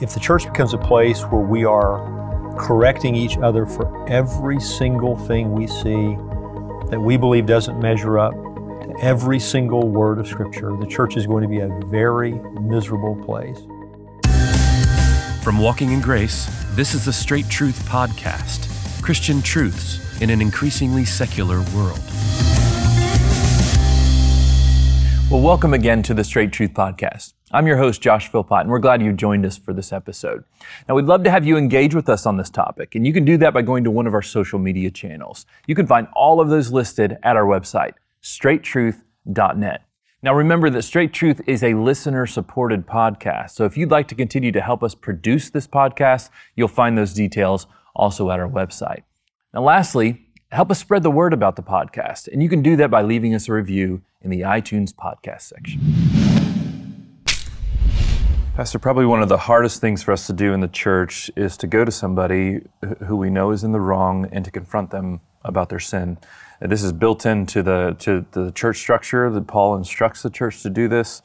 if the church becomes a place where we are correcting each other for every single thing we see that we believe doesn't measure up to every single word of Scripture, the church is going to be a very miserable place. From Walking in Grace, this is the Straight Truth Podcast Christian truths in an increasingly secular world. Well, welcome again to the Straight Truth Podcast. I'm your host, Josh Philpott, and we're glad you joined us for this episode. Now, we'd love to have you engage with us on this topic, and you can do that by going to one of our social media channels. You can find all of those listed at our website, straighttruth.net. Now, remember that Straight Truth is a listener supported podcast. So if you'd like to continue to help us produce this podcast, you'll find those details also at our website. Now, lastly, help us spread the word about the podcast. And you can do that by leaving us a review in the iTunes podcast section. Pastor, probably one of the hardest things for us to do in the church is to go to somebody who we know is in the wrong and to confront them about their sin. This is built into the to the church structure that Paul instructs the church to do this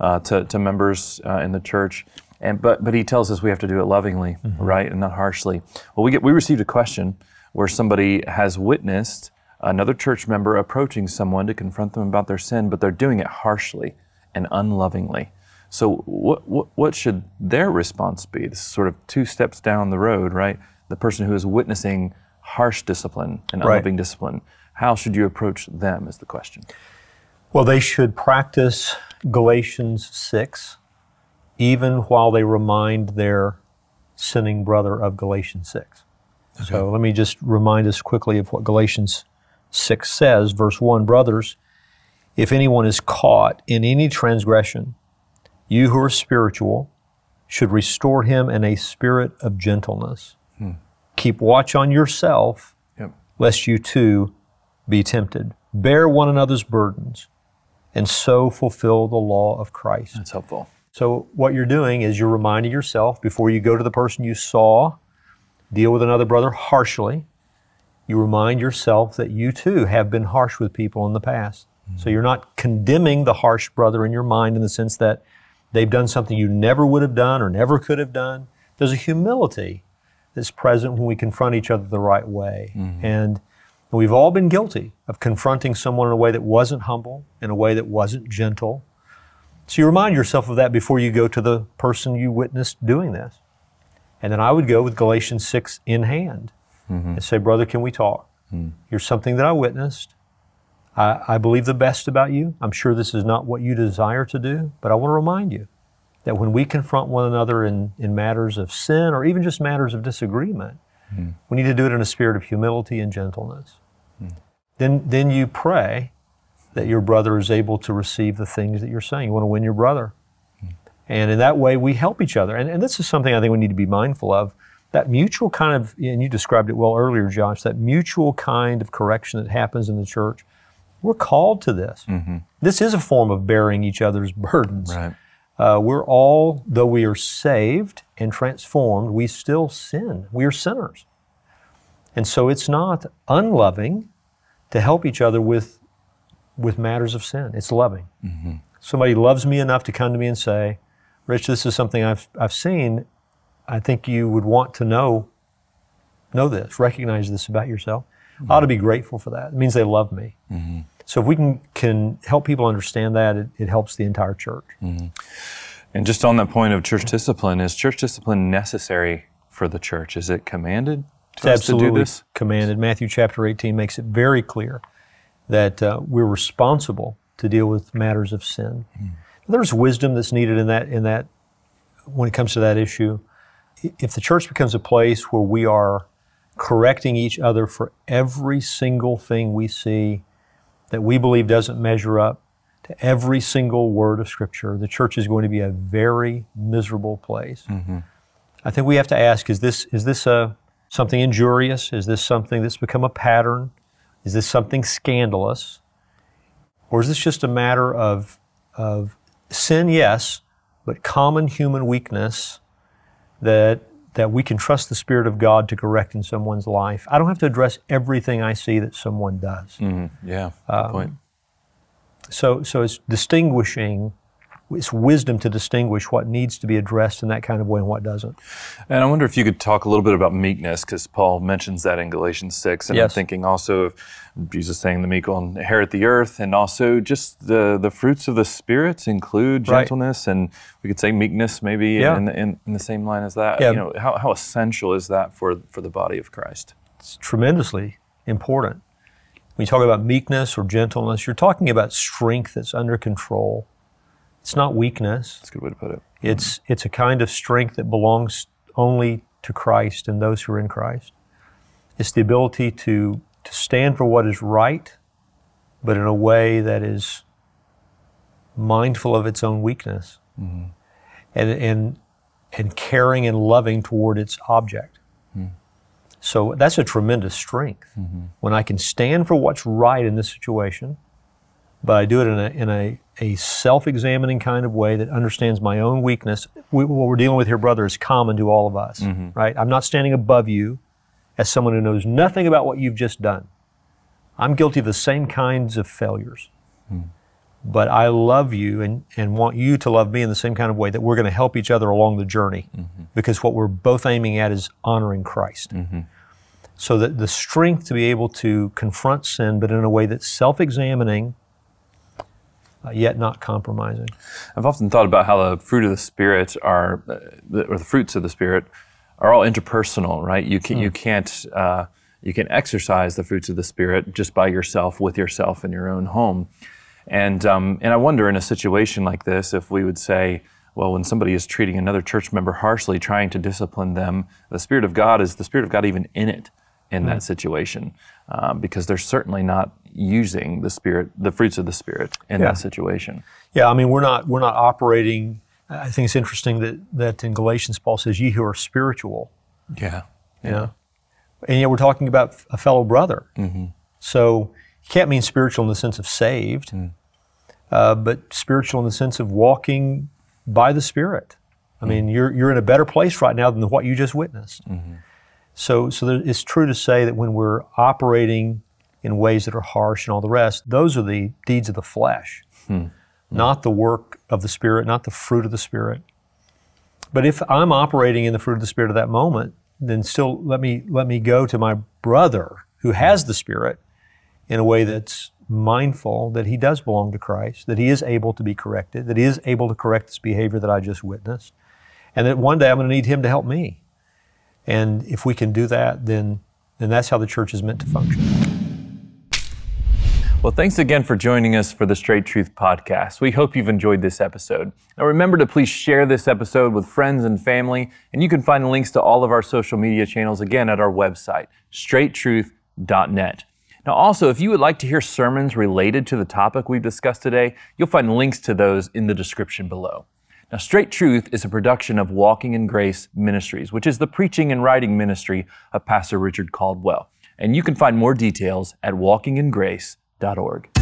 uh, to, to members uh, in the church. And but but he tells us we have to do it lovingly, mm-hmm. right, and not harshly. Well, we get we received a question where somebody has witnessed another church member approaching someone to confront them about their sin, but they're doing it harshly and unlovingly. So what what, what should their response be? This is sort of two steps down the road, right? The person who is witnessing harsh discipline and unloving right. discipline how should you approach them, is the question. Well, they should practice Galatians 6, even while they remind their sinning brother of Galatians 6. Okay. So let me just remind us quickly of what Galatians 6 says. Verse 1 Brothers, if anyone is caught in any transgression, you who are spiritual should restore him in a spirit of gentleness. Hmm. Keep watch on yourself, yep. lest you too be tempted. Bear one another's burdens, and so fulfill the law of Christ. That's helpful. So, what you're doing is you're reminding yourself before you go to the person you saw deal with another brother harshly, you remind yourself that you too have been harsh with people in the past. Mm-hmm. So, you're not condemning the harsh brother in your mind in the sense that they've done something you never would have done or never could have done. There's a humility that's present when we confront each other the right way. Mm-hmm. And We've all been guilty of confronting someone in a way that wasn't humble, in a way that wasn't gentle. So you remind yourself of that before you go to the person you witnessed doing this. And then I would go with Galatians 6 in hand mm-hmm. and say, Brother, can we talk? Mm. Here's something that I witnessed. I, I believe the best about you. I'm sure this is not what you desire to do, but I want to remind you that when we confront one another in, in matters of sin or even just matters of disagreement, mm. we need to do it in a spirit of humility and gentleness then, then you pray that your brother is able to receive the things that you're saying. You want to win your brother. And in that way, we help each other. And, and this is something I think we need to be mindful of. That mutual kind of, and you described it well earlier, Josh, that mutual kind of correction that happens in the church, we're called to this. Mm-hmm. This is a form of bearing each other's burdens. Right. Uh, we're all, though we are saved and transformed, we still sin. We are sinners. And so it's not unloving to help each other with, with matters of sin. It's loving. Mm-hmm. Somebody loves me enough to come to me and say, Rich, this is something I've, I've seen. I think you would want to know, know this, recognize this about yourself. Mm-hmm. I ought to be grateful for that. It means they love me. Mm-hmm. So if we can, can help people understand that, it, it helps the entire church. Mm-hmm. And just on that point of church discipline, is church discipline necessary for the church? Is it commanded? It's absolutely commanded. Matthew chapter 18 makes it very clear that uh, we're responsible to deal with matters of sin. Mm. There's wisdom that's needed in that in that when it comes to that issue. If the church becomes a place where we are correcting each other for every single thing we see that we believe doesn't measure up to every single word of Scripture, the church is going to be a very miserable place. Mm-hmm. I think we have to ask: Is this is this a something injurious? Is this something that's become a pattern? Is this something scandalous? Or is this just a matter of, of sin, yes, but common human weakness that, that we can trust the Spirit of God to correct in someone's life? I don't have to address everything I see that someone does. Mm-hmm. Yeah, um, point. So, so it's distinguishing it's wisdom to distinguish what needs to be addressed in that kind of way and what doesn't. And I wonder if you could talk a little bit about meekness, because Paul mentions that in Galatians 6. And Yes. I'm thinking also of Jesus saying the meek will inherit the earth, and also just the, the fruits of the Spirit include Right. gentleness, and we could say meekness maybe Yeah. in, in, in the same line as that. Yeah. You know, how, how essential is that for, for the body of Christ? It's tremendously important. When you talk about meekness or gentleness, you're talking about strength that's under control. It's not weakness. That's a good way to put it. It's it's a kind of strength that belongs only to Christ and those who are in Christ. It's the ability to to stand for what is right, but in a way that is mindful of its own weakness, mm-hmm. and and and caring and loving toward its object. Hmm. So that's a tremendous strength mm-hmm. when I can stand for what's right in this situation, but I do it in a, in a, a self examining kind of way that understands my own weakness. We, what we're dealing with here, brother, is common to all of us, mm-hmm. right? I'm not standing above you as someone who knows nothing about what you've just done. I'm guilty of the same kinds of failures. Mm. But I love you and, and want you to love me in the same kind of way that we're going to help each other along the journey mm-hmm. because what we're both aiming at is honoring Christ. Mm-hmm. So that the strength to be able to confront sin, but in a way that's self examining, uh, yet not compromising. I've often thought about how the fruit of the spirit are, uh, the- or the fruits of the spirit, are all interpersonal, right? You can you can't uh, you can exercise the fruits of the spirit just by yourself, with yourself in your own home, and um, and I wonder in a situation like this if we would say. Well, when somebody is treating another church member harshly, trying to discipline them, the Spirit of God is the Spirit of God even in it in that situation, um, because they're certainly not using the Spirit, the fruits of the Spirit in Yeah. that situation. Yeah, I mean, we're not we're not operating. I think it's interesting that that in Galatians Paul says, "Ye who are spiritual," Yeah, you know, and yet we're talking about a fellow brother. So you can't mean spiritual in the sense of saved, uh, but spiritual in the sense of walking by the Spirit. I mean, you're you're in a better place right now than what you just witnessed. So, so there, it's true to say that when we're operating in ways that are harsh and all the rest, those are the deeds of the flesh, hmm. not the work of the Spirit, not the fruit of the Spirit. But if I'm operating in the fruit of the Spirit at that moment, then still let me let me go to my brother who hmm. has the Spirit in a way that's mindful that he does belong to Christ, that he is able to be corrected, that he is able to correct this behavior that I just witnessed, and that one day I'm going to need him to help me. And if we can do that, then then that's how the church is meant to function. Well, thanks again for joining us for the Straight Truth Podcast. We hope you've enjoyed this episode. Now, remember to please share this episode with friends and family, and you can find links to all of our social media channels again at our website, straighttruth.net. Now, also, if you would like to hear sermons related to the topic we've discussed today, you'll find links to those in the description below. Now, Straight Truth is a production of Walking in Grace Ministries, which is the preaching and writing ministry of Pastor Richard Caldwell. And you can find more details at walkingingrace.org.